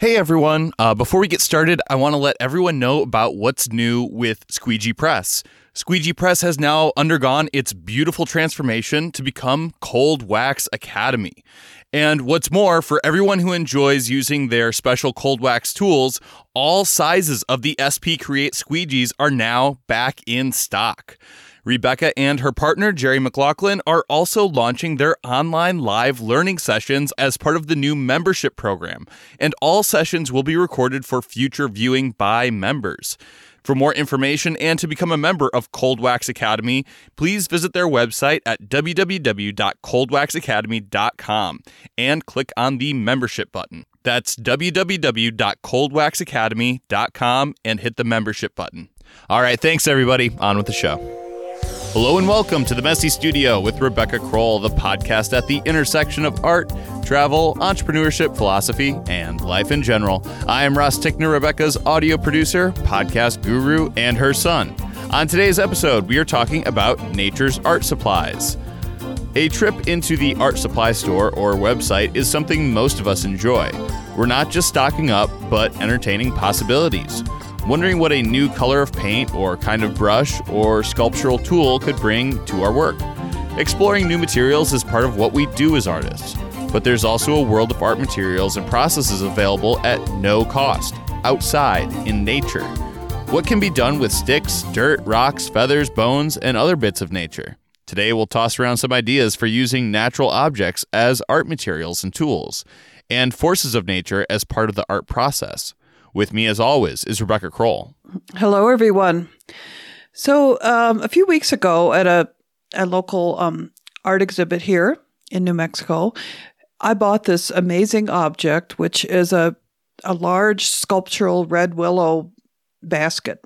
Hey everyone, uh, before we get started, I want to let everyone know about what's new with Squeegee Press. Squeegee Press has now undergone its beautiful transformation to become Cold Wax Academy. And what's more, for everyone who enjoys using their special cold wax tools, all sizes of the SP Create squeegees are now back in stock. Rebecca and her partner, Jerry McLaughlin, are also launching their online live learning sessions as part of the new membership program, and all sessions will be recorded for future viewing by members. For more information and to become a member of Cold Wax Academy, please visit their website at www.coldwaxacademy.com and click on the membership button. That's www.coldwaxacademy.com and hit the membership button. All right, thanks everybody. On with the show. Hello and welcome to the Messy Studio with Rebecca Crowell, the podcast at the intersection of art, travel, entrepreneurship, philosophy, and life in general. I am Ross Tickner, Rebecca's audio producer, podcast guru, and her son. On today's episode, we are talking about nature's art supplies. A trip into the art supply store or website is something most of us enjoy. We're not just stocking up, but entertaining possibilities wondering what a new color of paint or kind of brush or sculptural tool could bring to our work. Exploring new materials is part of what we do as artists, but there's also a world of art materials and processes available at no cost, outside, in nature. What can be done with sticks, dirt, rocks, feathers, bones, and other bits of nature? Today, we'll toss around some ideas for using natural objects as art materials and tools, and forces of nature as part of the art process. With me, as always, is Rebecca Crowell. Hello, everyone. So, um, a few weeks ago at a, a local um, art exhibit here in New Mexico, I bought this amazing object, which is a, a large sculptural red willow basket,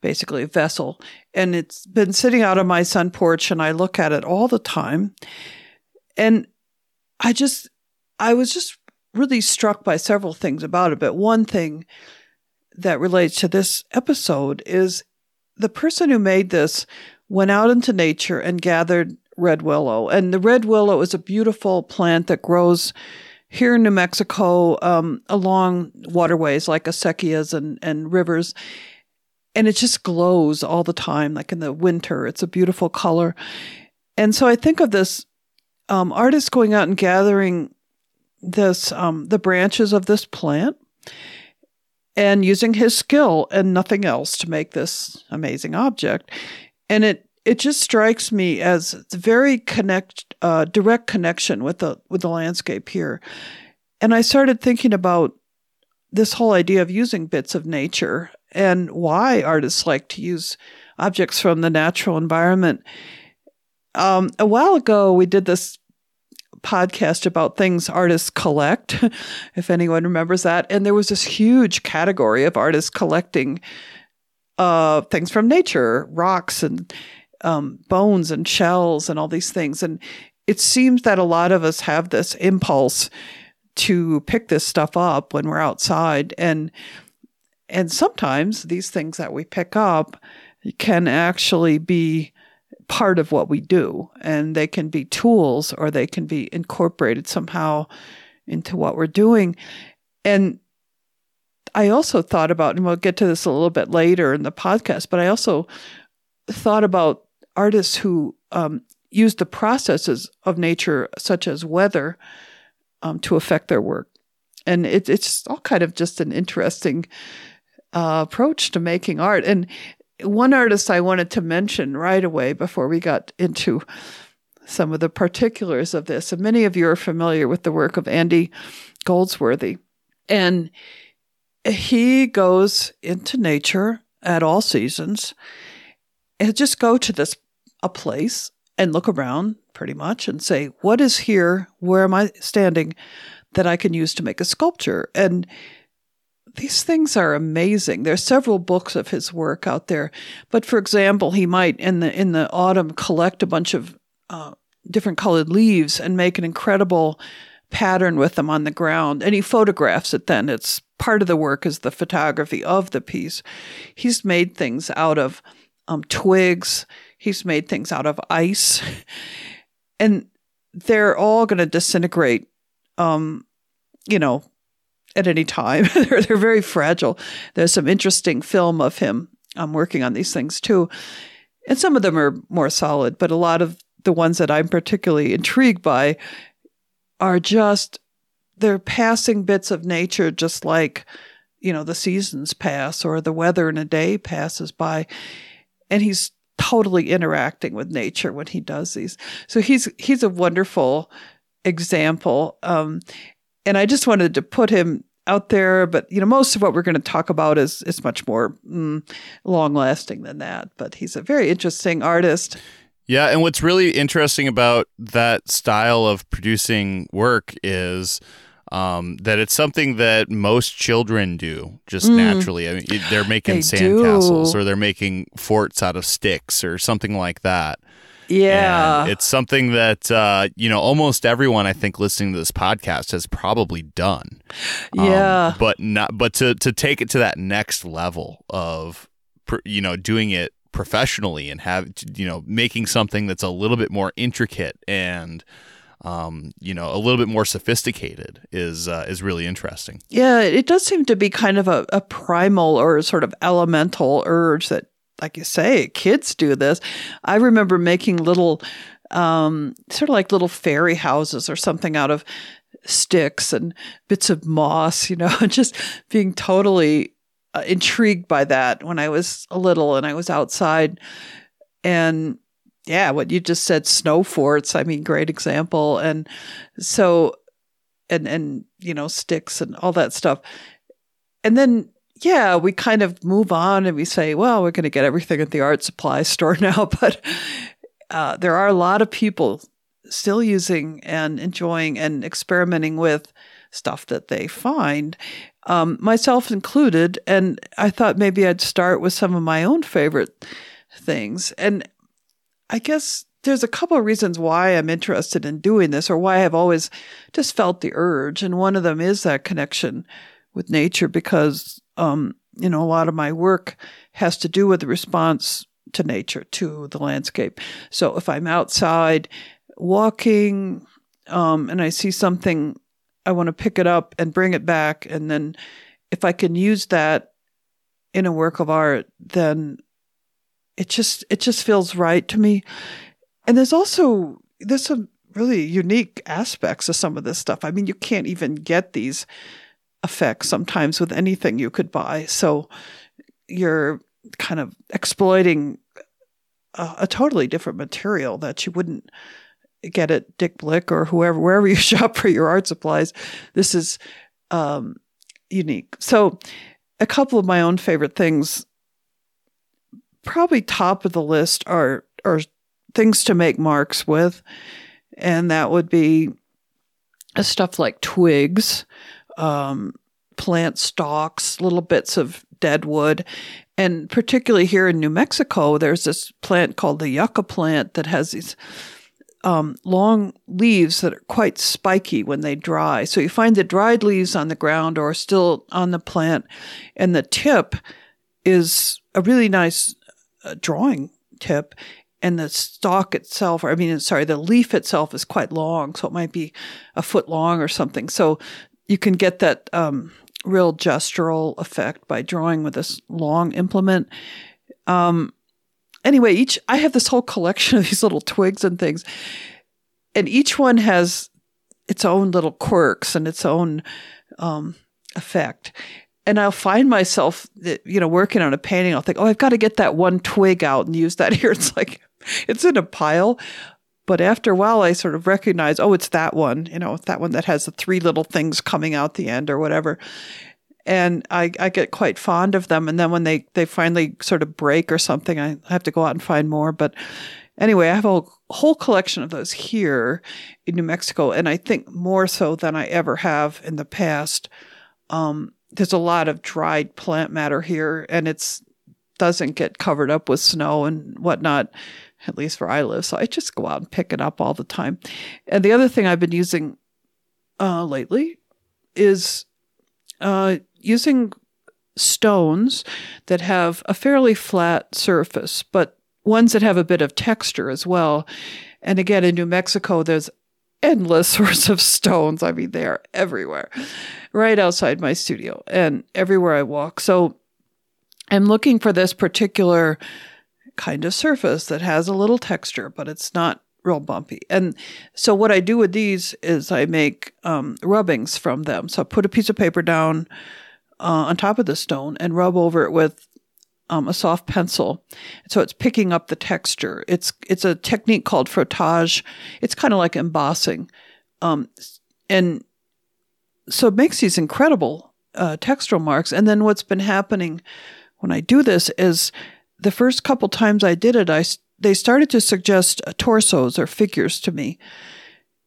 basically a vessel. And it's been sitting out on my sun porch, and I look at it all the time. And I just, I was just really struck by several things about it, but one thing that relates to this episode is the person who made this went out into nature and gathered red willow. And the red willow is a beautiful plant that grows here in New Mexico um, along waterways like acequias and, and rivers. And it just glows all the time, like in the winter. It's a beautiful color. And so I think of this um, artist going out and gathering this um, the branches of this plant and using his skill and nothing else to make this amazing object. And it it just strikes me as very connect uh, direct connection with the with the landscape here. And I started thinking about this whole idea of using bits of nature and why artists like to use objects from the natural environment. Um, a while ago, we did this podcast about things artists collect, if anyone remembers that. And there was this huge category of artists collecting uh, things from nature, rocks and um, bones and shells and all these things. And it seems that a lot of us have this impulse to pick this stuff up when we're outside. And and sometimes these things that we pick up can actually be part of what we do and they can be tools or they can be incorporated somehow into what we're doing. And I also thought about, and we'll get to this a little bit later in the podcast, but I also thought about artists who um, use the processes of nature, such as weather, um, to affect their work. And it, it's all kind of just an interesting uh, approach to making art. And one artist I wanted to mention right away before we got into some of the particulars of this, and many of you are familiar with the work of Andy Goldsworthy. And he goes into nature at all seasons and just go to this a place and look around pretty much and say, what is here? Where am I standing that I can use to make a sculpture? And these things are amazing. There's several books of his work out there, but for example, he might in the in the autumn collect a bunch of uh, different colored leaves and make an incredible pattern with them on the ground, and he photographs it. Then it's part of the work is the photography of the piece. He's made things out of um, twigs. He's made things out of ice, and they're all going to disintegrate. Um, you know, at any time. they're, they're very fragile. There's some interesting film of him I'm working on these things too. And some of them are more solid, but a lot of the ones that I'm particularly intrigued by are just they're passing bits of nature just like you know the seasons pass or the weather in a day passes by and he's totally interacting with nature when he does these so he's he's a wonderful example um, and i just wanted to put him out there but you know most of what we're going to talk about is is much more mm, long lasting than that but he's a very interesting artist yeah, and what's really interesting about that style of producing work is um, that it's something that most children do just mm. naturally. I mean, they're making they sandcastles or they're making forts out of sticks or something like that. Yeah. And it's something that, uh, you know, almost everyone I think listening to this podcast has probably done. Um, yeah. But not, but to, to take it to that next level of, you know, doing it professionally and have you know making something that's a little bit more intricate and um, you know a little bit more sophisticated is uh, is really interesting. Yeah, it does seem to be kind of a, a primal or sort of elemental urge that, like you say, kids do this. I remember making little, um, sort of like little fairy houses or something out of sticks and bits of moss, you know, just being totally uh, intrigued by that when I was a little and I was outside. And yeah, what you just said, snow forts. I mean, great example. And so, and and you know, sticks and all that stuff. And then yeah, we kind of move on and we say, well, we're going to get everything at the art supply store now. But uh, there are a lot of people still using and enjoying and experimenting with stuff that they find um, myself included. And I thought maybe I'd start with some of my own favorite things. And I guess there's a couple of reasons why I'm interested in doing this or why I've always just felt the urge. And one of them is that connection with nature because, um, you know, a lot of my work has to do with the response to nature, to the landscape. So if I'm outside walking, um, and I see something I want to pick it up and bring it back. And then if I can use that in a work of art, then it just, it just feels right to me. And there's also, there's some really unique aspects of some of this stuff. I mean, you can't even get these effects sometimes with anything you could buy. So you're kind of exploiting a, a totally different material that you wouldn't get at Dick Blick or whoever, wherever you shop for your art supplies. This is um, unique. So, a couple of my own favorite things, probably top of the list, are are things to make marks with, and that would be stuff like twigs, um, plant stalks, little bits of dead wood. And particularly here in New Mexico, there's this plant called the yucca plant that has these um, long leaves that are quite spiky when they dry. So you find the dried leaves on the ground or still on the plant, and the tip is a really nice uh, drawing tip. And the stalk itself, or I mean, sorry, the leaf itself is quite long, so it might be a foot long or something. So you can get that um, real gestural effect by drawing with this long implement. Um, anyway, each I have this whole collection of these little twigs and things, and each one has its own little quirks and its own um, effect. And I'll find myself, you know, working on a painting. I'll think, oh, I've got to get that one twig out and use that here. It's like it's in a pile. But after a while, I sort of recognize, oh, it's that one, you know, that one that has the three little things coming out the end or whatever and I, I get quite fond of them. And then when they, they finally sort of break or something, I have to go out and find more. But anyway, I have a whole collection of those here in New Mexico, and I think more so than I ever have in the past. Um, there's a lot of dried plant matter here, and it's doesn't get covered up with snow and whatnot, at least where I live. So I just go out and pick it up all the time. And the other thing I've been using uh, lately is uh, using stones that have a fairly flat surface, but ones that have a bit of texture as well. And again, in New Mexico, there's endless sorts of stones. I mean, they are everywhere, right outside my studio and everywhere I walk. So I'm looking for this particular kind of surface that has a little texture, but it's not real bumpy. And so what I do with these is I make um, rubbings from them. So I put a piece of paper down uh, on top of the stone and rub over it with um, a soft pencil. So it's picking up the texture. It's it's a technique called frottage. It's kind of like embossing, um, and so it makes these incredible uh, textural marks. And then what's been happening when I do this is the first couple times I did it, I they started to suggest torsos or figures to me.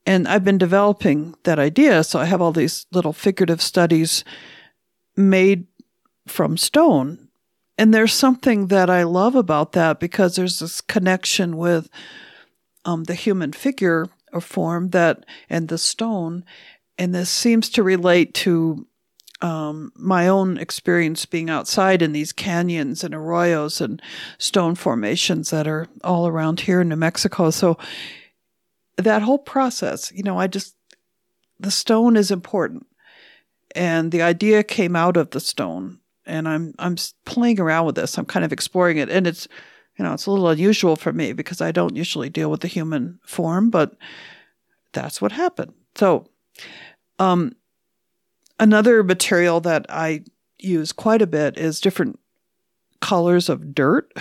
And I've been developing that idea. So I have all these little figurative studies made from stone. And there's something that I love about that because there's this connection with um, the human figure or form that and the stone. And this seems to relate to um, my own experience being outside in these canyons and arroyos and stone formations that are all around here in New Mexico. So that whole process, you know, I just, the stone is important. And the idea came out of the stone. And I'm, I'm playing around with this. I'm kind of exploring it. And it's, you know, it's a little unusual for me because I don't usually deal with the human form, but that's what happened. So, um, Another material that I use quite a bit is different colors of dirt.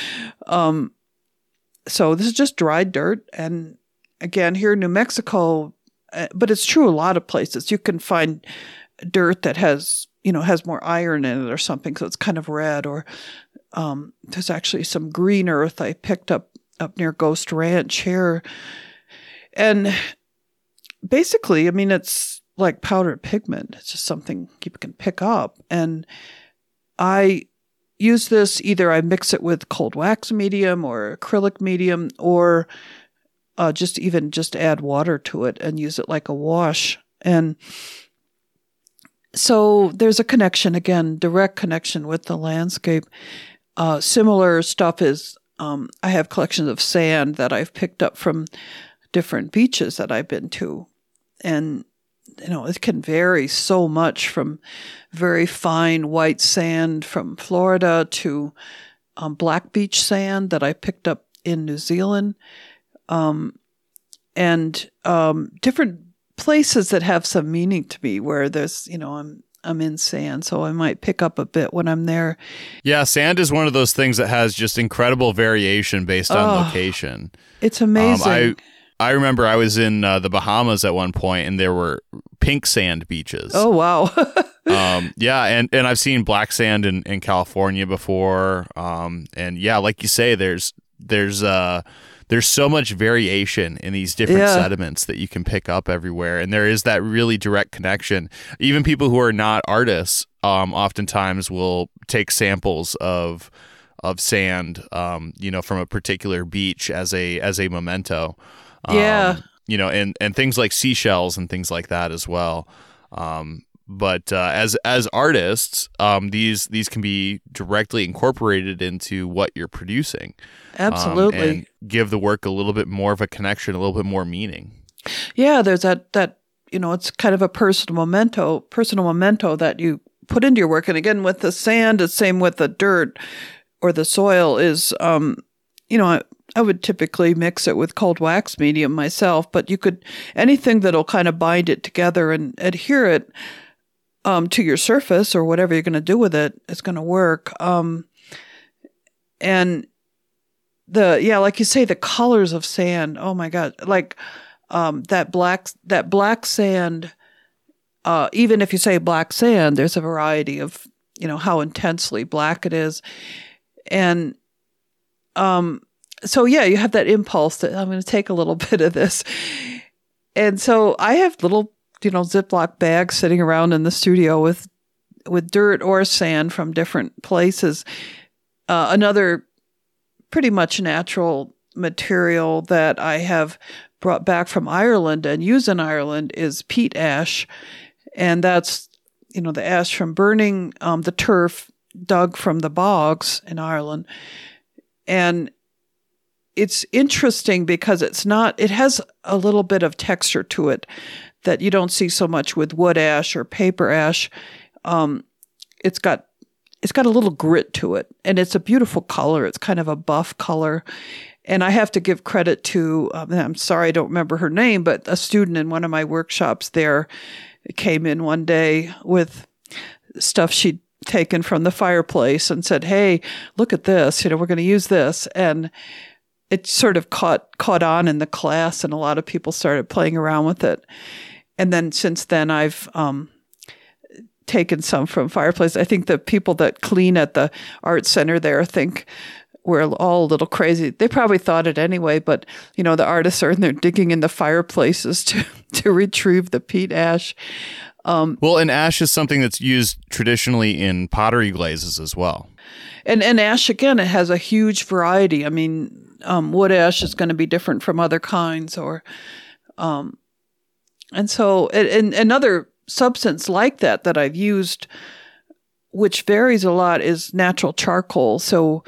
um, so this is just dried dirt. And again, here in New Mexico, uh, but it's true a lot of places, you can find dirt that has, you know, has more iron in it or something. So it's kind of red or, um, there's actually some green earth I picked up up near Ghost Ranch here. And basically, I mean, it's, like powdered pigment. It's just something people can pick up. And I use this either I mix it with cold wax medium or acrylic medium or uh, just even just add water to it and use it like a wash. And so there's a connection again, direct connection with the landscape. Uh, similar stuff is um, I have collections of sand that I've picked up from different beaches that I've been to. And you know, it can vary so much from very fine white sand from Florida to um, black beach sand that I picked up in New Zealand, um, and um, different places that have some meaning to me where there's, you know, I'm I'm in sand, so I might pick up a bit when I'm there. Yeah, sand is one of those things that has just incredible variation based on oh, location. It's amazing. Um, I, I remember I was in uh, the Bahamas at one point, and there were pink sand beaches. Oh wow! um, yeah, and and I've seen black sand in, in California before. Um, and yeah, like you say, there's there's uh there's so much variation in these different yeah. sediments that you can pick up everywhere, and there is that really direct connection. Even people who are not artists, um, oftentimes will take samples of of sand, um, you know, from a particular beach as a as a memento. Yeah. Um, you know, and and things like seashells and things like that as well. Um, but uh, as as artists, um, these these can be directly incorporated into what you're producing. Um, Absolutely, um, and give the work a little bit more of a connection, a little bit more meaning. Yeah, there's that that you know, it's kind of a personal memento, personal memento that you put into your work. And again, with the sand, the same with the dirt or the soil is, um, you know, I would typically mix it with cold wax medium myself, but you could anything that'll kind of bind it together and adhere it um, to your surface or whatever you're going to do with it, it is going to work. Um, and the yeah, like you say, the colors of sand. Oh my god, like um, that black that black sand. Uh, even if you say black sand, there's a variety of you know how intensely black it is, and um, so yeah, you have that impulse that I'm going to take a little bit of this. And so I have little, you know, Ziploc bags sitting around in the studio with with dirt or sand from different places. Uh, another pretty much natural material that I have brought back from Ireland and use in Ireland is peat ash, and that's you know the ash from burning um, the turf dug from the bogs in Ireland, and it's interesting because it's not it has a little bit of texture to it that you don't see so much with wood ash or paper ash. Um, it's got it's got a little grit to it, and it's a beautiful color. It's kind of a buff color. And I have to give credit to, um, I'm sorry, I don't remember her name, but a student in one of my workshops there came in one day with stuff she'd taken from the fireplace and said, Hey, look at this. You know, we're going to use this. And it sort of caught, caught on in the class and a lot of people started playing around with it. And then since then, I've, um, taken some from fireplace. I think the people that clean at the art center there think we're all a little crazy. They probably thought it anyway, but you know, the artists are in there digging in the fireplaces to, to retrieve the peat ash. Um, well, and ash is something that's used traditionally in pottery glazes as well. And and ash again, it has a huge variety. I mean, um, wood ash is going to be different from other kinds, or, um, and so and, another substance like that that I've used, which varies a lot, is natural charcoal. So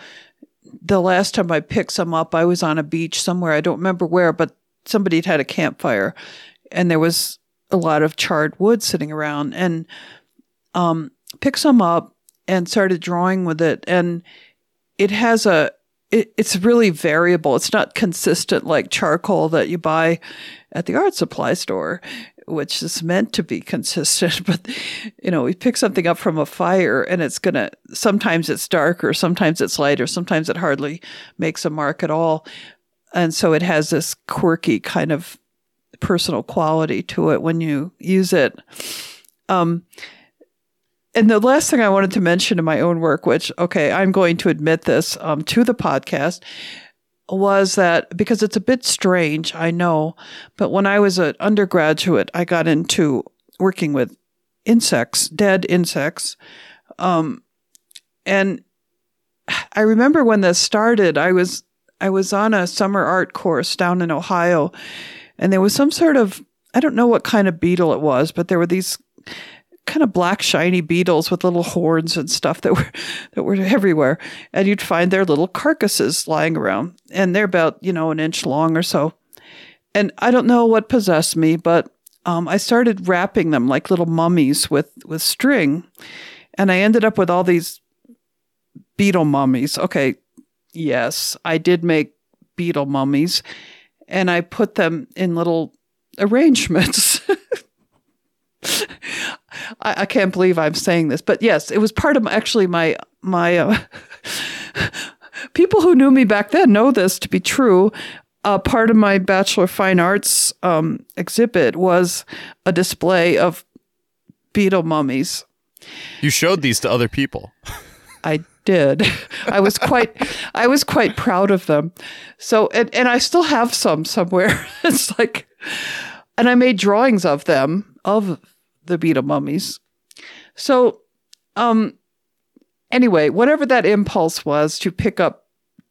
the last time I picked some up, I was on a beach somewhere. I don't remember where, but somebody had had a campfire, and there was a lot of charred wood sitting around and um, picked some up and started drawing with it. And it has a, it, it's really variable. It's not consistent like charcoal that you buy at the art supply store, which is meant to be consistent. But, you know, we pick something up from a fire and it's going to, sometimes it's darker, sometimes it's lighter, sometimes it hardly makes a mark at all. And so it has this quirky kind of personal quality to it when you use it. Um, and the last thing I wanted to mention in my own work, which, okay, I'm going to admit this um, to the podcast, was that because it's a bit strange, I know, but when I was an undergraduate, I got into working with insects, dead insects. Um, and I remember when this started, I was I was on a summer art course down in Ohio, and there was some sort of I don't know what kind of beetle it was, but there were these kind of black shiny beetles with little horns and stuff that were that were everywhere. And you'd find their little carcasses lying around and they're about you know an inch long or so. And i don't know what possessed me but um, i started wrapping them like little mummies with with string. And i ended up with all these beetle mummies. Okay yes i did make beetle mummies and I put them in little arrangements. I, I, can't believe I'm saying this, but yes, it was part of actually my my. Uh, people who knew me back then know this to be true. Uh, part of my Bachelor of Fine Arts um, exhibit was a display of beetle mummies. You showed these to other people. I did. I was quite I was quite proud of them. So and, and I still have some somewhere. it's like and I made drawings of them of the beetle mummies. So um anyway, whatever that impulse was to pick up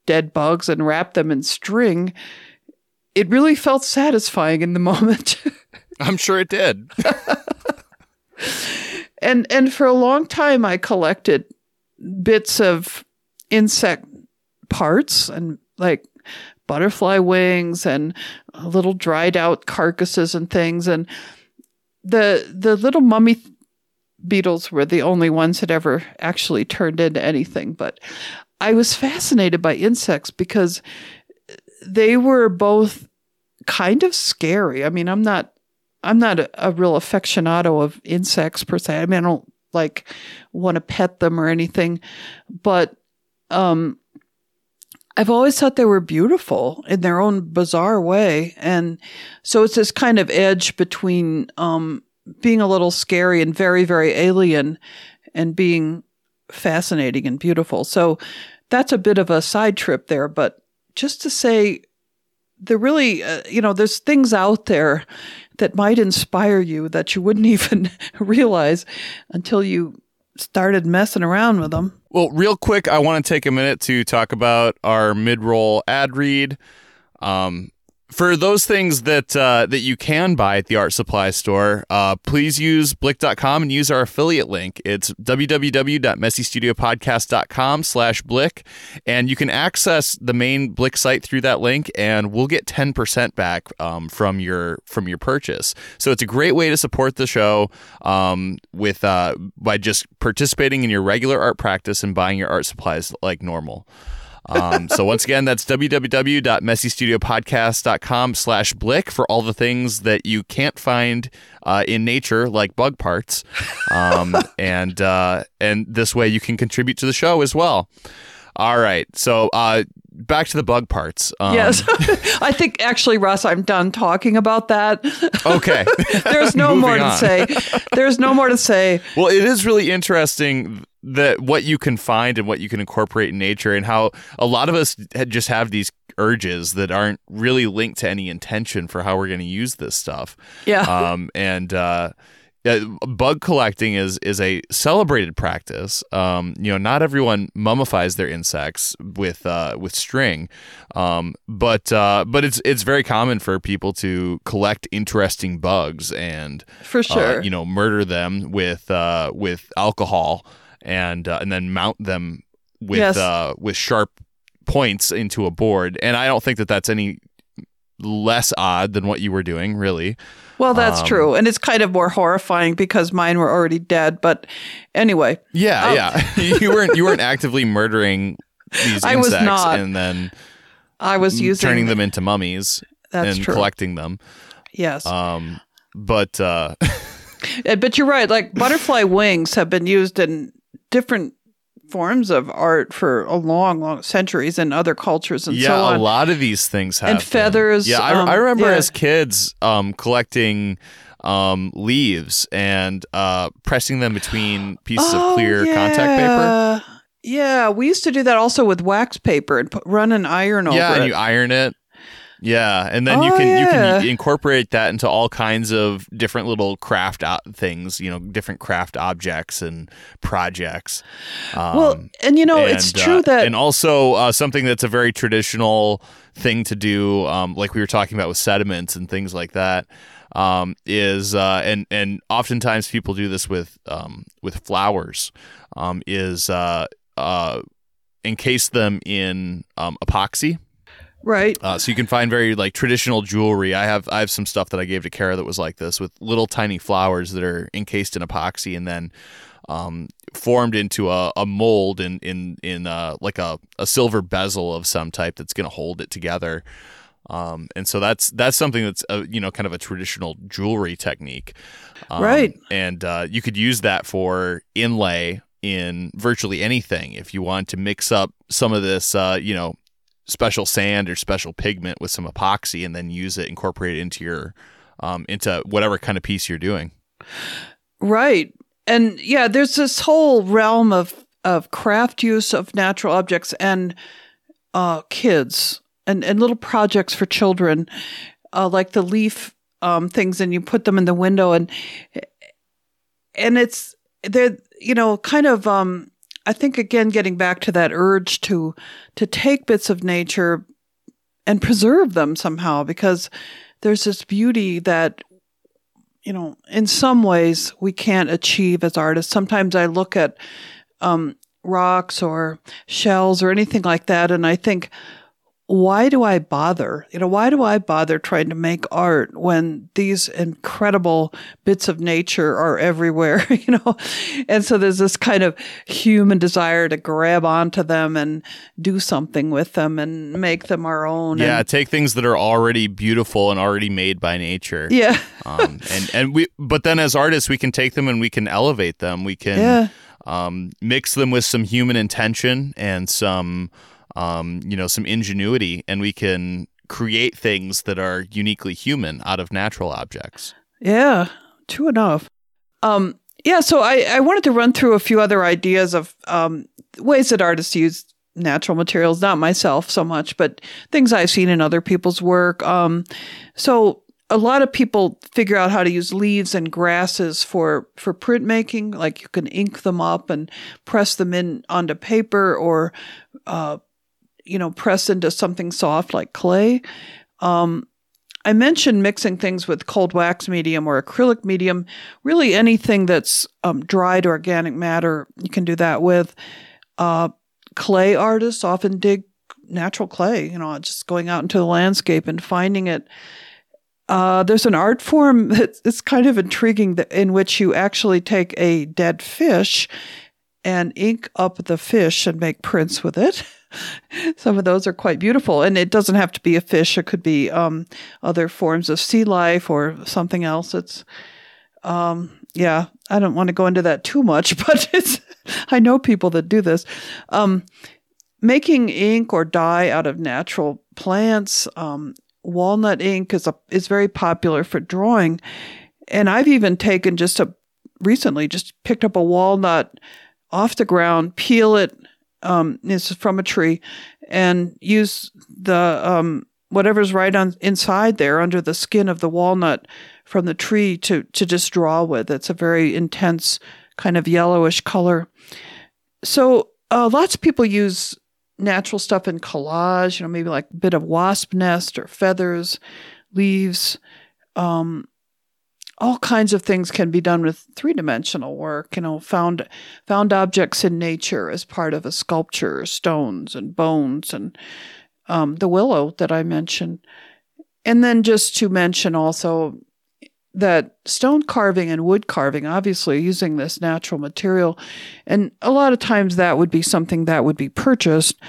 dead bugs and wrap them in string, it really felt satisfying in the moment. I'm sure it did. and and for a long time I collected bits of insect parts and like butterfly wings and little dried out carcasses and things and the the little mummy beetles were the only ones that ever actually turned into anything but i was fascinated by insects because they were both kind of scary i mean i'm not i'm not a, a real aficionado of insects per se i mean i don't like want to pet them or anything. But um, I've always thought they were beautiful in their own bizarre way. And so it's this kind of edge between um, being a little scary and very, very alien and being fascinating and beautiful. So that's a bit of a side trip there. But just to say, there really, uh, you know, there's things out there that might inspire you that you wouldn't even realize until you started messing around with them. Well, real quick, I want to take a minute to talk about our mid roll ad read. Um, for those things that uh, that you can buy at the art supply store, uh, please use blick.com and use our affiliate link. It's www.messystudiopodcast.com slash blick. And you can access the main Blick site through that link and we'll get 10% back um, from your from your purchase. So it's a great way to support the show um, with uh, by just participating in your regular art practice and buying your art supplies like normal. Um, so once again, that's www.messystudiopodcast.com slash blick for all the things that you can't find uh, in nature, like bug parts. Um, and, uh, and this way you can contribute to the show as well. All right. So uh, back to the bug parts. Um, yes. I think actually, Russ, I'm done talking about that. Okay. There's no more to say. There's no more to say. Well, it is really interesting that what you can find and what you can incorporate in nature and how a lot of us just have these urges that aren't really linked to any intention for how we're going to use this stuff. Yeah. Um, and uh, bug collecting is is a celebrated practice. Um, you know, not everyone mummifies their insects with uh, with string, um, but uh, but it's it's very common for people to collect interesting bugs and for sure, uh, you know, murder them with uh, with alcohol and uh, and then mount them with yes. uh, with sharp points into a board. And I don't think that that's any less odd than what you were doing, really. Well, that's um, true, and it's kind of more horrifying because mine were already dead. But anyway, yeah, um, yeah, you weren't you weren't actively murdering these I insects and then I was using turning them into mummies and true. collecting them. Yes. Um, but uh, but you're right. Like butterfly wings have been used in different forms of art for a long, long centuries in other cultures and yeah, so on. Yeah, a lot of these things have and feathers. Yeah, I, um, I remember yeah. as kids um, collecting um, leaves and uh, pressing them between pieces oh, of clear yeah. contact paper. Yeah, we used to do that also with wax paper and put, run an iron over it. Yeah, and you iron it. Yeah, and then oh, you can yeah. you can incorporate that into all kinds of different little craft things, you know, different craft objects and projects. Um, well, and you know, and, it's true uh, that and also uh, something that's a very traditional thing to do, um, like we were talking about with sediments and things like that. Um, is uh, and and oftentimes people do this with um, with flowers. Um, is uh, uh, encase them in um, epoxy Right. Uh, so you can find very like traditional jewelry. I have I have some stuff that I gave to Kara that was like this with little tiny flowers that are encased in epoxy and then um, formed into a, a mold in in in uh, like a, a silver bezel of some type that's going to hold it together. Um, and so that's that's something that's a, you know kind of a traditional jewelry technique, um, right? And uh, you could use that for inlay in virtually anything if you want to mix up some of this uh, you know special sand or special pigment with some epoxy and then use it, incorporate it into your um, into whatever kind of piece you're doing. Right. And yeah, there's this whole realm of of craft use of natural objects and uh, kids and, and little projects for children, uh, like the leaf um, things, and you put them in the window and and it's they're you know kind of um, I think again getting back to that urge to to take bits of nature and preserve them somehow because there's this beauty that you know in some ways we can't achieve as artists. Sometimes I look at um, rocks or shells or anything like that and I think why do I bother? You know, why do I bother trying to make art when these incredible bits of nature are everywhere, you know? And so there's this kind of human desire to grab onto them and do something with them and make them our own. Yeah, and, take things that are already beautiful and already made by nature. Yeah. um, and and we but then as artists we can take them and we can elevate them. We can yeah. um, mix them with some human intention and some um, you know, some ingenuity, and we can create things that are uniquely human out of natural objects. Yeah, true enough. Um, yeah, so I, I wanted to run through a few other ideas of um, ways that artists use natural materials, not myself so much, but things I've seen in other people's work. Um, so a lot of people figure out how to use leaves and grasses for for printmaking. Like you can ink them up and press them in onto paper, or uh, you know, press into something soft like clay. Um, I mentioned mixing things with cold wax medium or acrylic medium. Really, anything that's um, dried organic matter, you can do that with. Uh, clay artists often dig natural clay, you know, just going out into the landscape and finding it. Uh, there's an art form that's kind of intriguing that, in which you actually take a dead fish and ink up the fish and make prints with it. Some of those are quite beautiful, and it doesn't have to be a fish. It could be um, other forms of sea life or something else. It's, um, yeah, I don't want to go into that too much, but it's. I know people that do this. Um, making ink or dye out of natural plants. Um, walnut ink is a, is very popular for drawing, and I've even taken just a recently just picked up a walnut off the ground, peel it. Um, it's from a tree, and use the um, whatever's right on inside there under the skin of the walnut from the tree to to just draw with. It's a very intense kind of yellowish color. So uh, lots of people use natural stuff in collage, you know, maybe like a bit of wasp nest or feathers, leaves. Um, all kinds of things can be done with three-dimensional work, you know, found found objects in nature as part of a sculpture, stones and bones and um, the willow that I mentioned. And then just to mention also that stone carving and wood carving, obviously using this natural material, and a lot of times that would be something that would be purchased,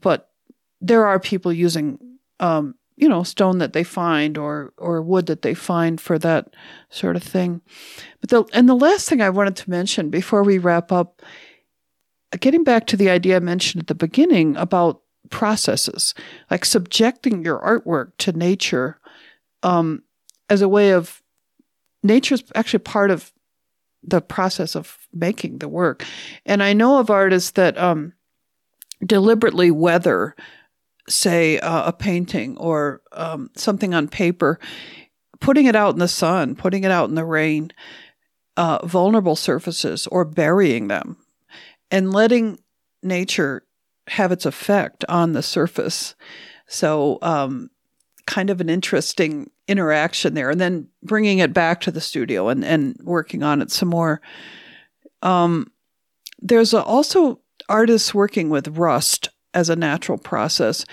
but there are people using, um, you know, stone that they find or or wood that they find for that sort of thing. But the and the last thing I wanted to mention before we wrap up, getting back to the idea I mentioned at the beginning about processes, like subjecting your artwork to nature. Um, as a way of nature is actually part of the process of making the work. And I know of artists that um, deliberately weather, say, uh, a painting or um, something on paper, putting it out in the sun, putting it out in the rain, uh, vulnerable surfaces, or burying them, and letting nature have its effect on the surface. So, um, kind of an interesting interaction there and then bringing it back to the studio and, and working on it some more. Um, there's also artists working with rust as a natural process,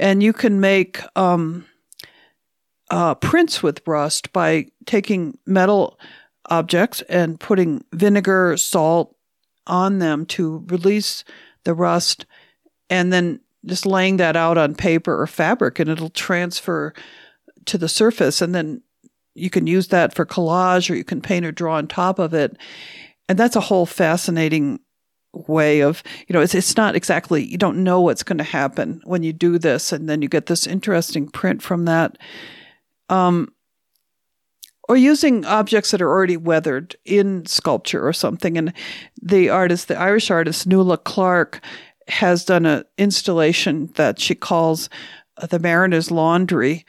and you can make um, uh, prints with rust by taking metal objects and putting vinegar, salt on them to release the rust, and then just laying that out on paper or fabric, and it'll transfer to the surface and then you can use that for collage or you can paint or draw on top of it. And that's a whole fascinating way of, you know, it's, it's not exactly, you don't know what's going to happen when you do this. And then you get this interesting print from that. Um, or using objects that are already weathered in sculpture or something. And the artist, the Irish artist, Nuala Clarke, has done an installation that she calls the Mariner's Laundry,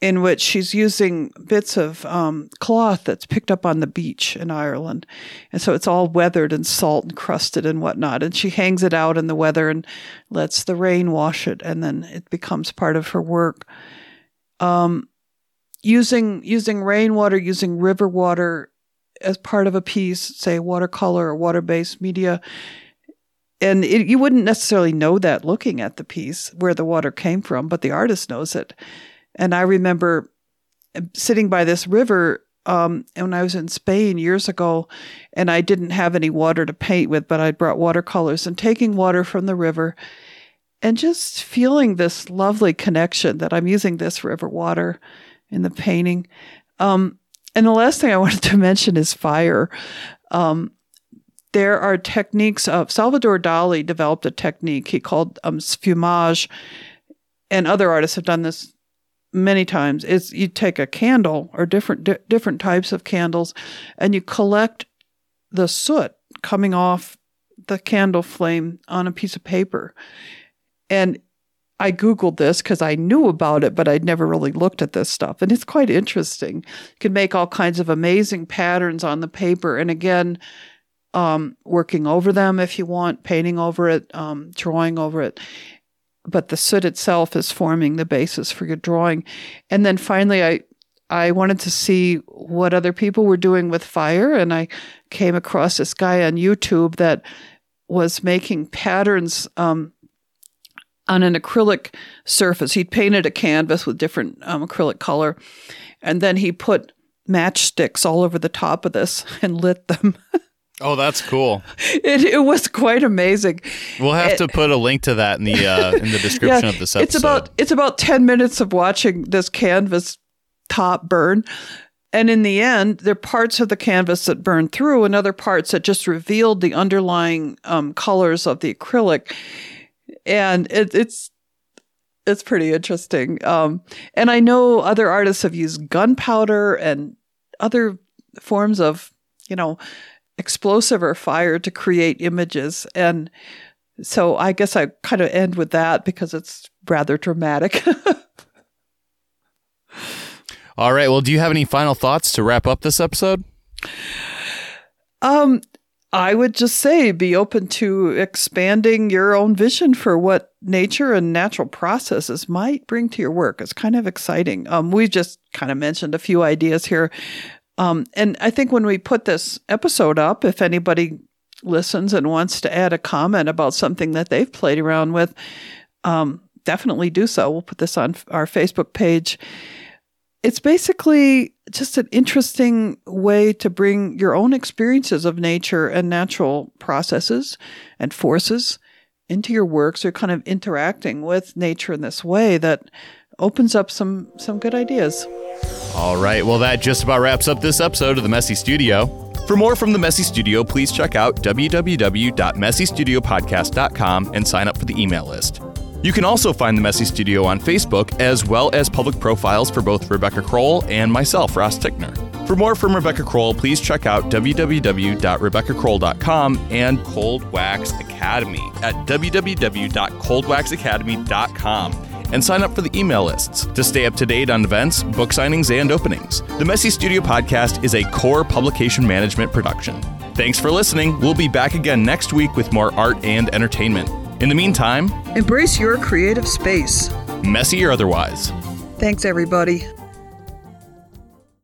in which she's using bits of um, cloth that's picked up on the beach in Ireland. And so it's all weathered and salt encrusted and whatnot. And she hangs it out in the weather and lets the rain wash it, and then it becomes part of her work. Um, using using rainwater, using river water as part of a piece, say watercolor or water based media. And it, you wouldn't necessarily know that looking at the piece where the water came from, but the artist knows it and I remember sitting by this river um, when I was in Spain years ago, and I didn't have any water to paint with, but I brought watercolors and taking water from the river and just feeling this lovely connection that I'm using this river water in the painting. Um, and the last thing I wanted to mention is fire. Um, there are techniques of Salvador Dali developed a technique he called um, sfumage, and other artists have done this many times is you take a candle or different di- different types of candles and you collect the soot coming off the candle flame on a piece of paper and I Googled this because I knew about it, but I'd never really looked at this stuff. And it's quite interesting. You can make all kinds of amazing patterns on the paper. And again, um, working over them if you want, painting over it, um, drawing over it but the soot itself is forming the basis for your drawing. And then finally, I I wanted to see what other people were doing with fire, and I came across this guy on YouTube that was making patterns um, on an acrylic surface. He'd painted a canvas with different um, acrylic color, and then he put matchsticks all over the top of this and lit them. Oh, that's cool. It, it was quite amazing. We'll have it, to put a link to that in the uh, in the description yeah, of this episode. It's about it's about ten minutes of watching this canvas top burn. And in the end, there are parts of the canvas that burned through and other parts that just revealed the underlying um, colors of the acrylic. And it, it's it's pretty interesting. Um, and I know other artists have used gunpowder and other forms of, you know, explosive or fire to create images. And so I guess I kind of end with that because it's rather dramatic. All right. Well, do you have any final thoughts to wrap up this episode? Um, I would just say be open to expanding your own vision for what nature and natural processes might bring to your work. It's kind of exciting. Um, we've just kind of mentioned a few ideas here. Um, and I think when we put this episode up, if anybody listens and wants to add a comment about something that they've played around with, um, definitely do so. We'll put this on our Facebook page. It's basically just an interesting way to bring your own experiences of nature and natural processes and forces into your works. You're kind of interacting with nature in this way that opens up some some good ideas. All right, well that just about wraps up this episode of the Messy Studio. For more from the Messy Studio, please check out www.messystudiopodcast.com and sign up for the email list. You can also find the Messy Studio on Facebook, as well as public profiles for both Rebecca Crowell and myself, Ross Tickner. For more from Rebecca Crowell, please check out www.rebeccacrowell.com and Cold Wax Academy at www.coldwaxacademy.com and sign up for the email lists to stay up to date on events, book signings, and openings. The Messy Studio podcast is a core publication management production. Thanks for listening. We'll be back again next week with more art and entertainment. In the meantime, embrace your creative space, messy or otherwise. Thanks, everybody.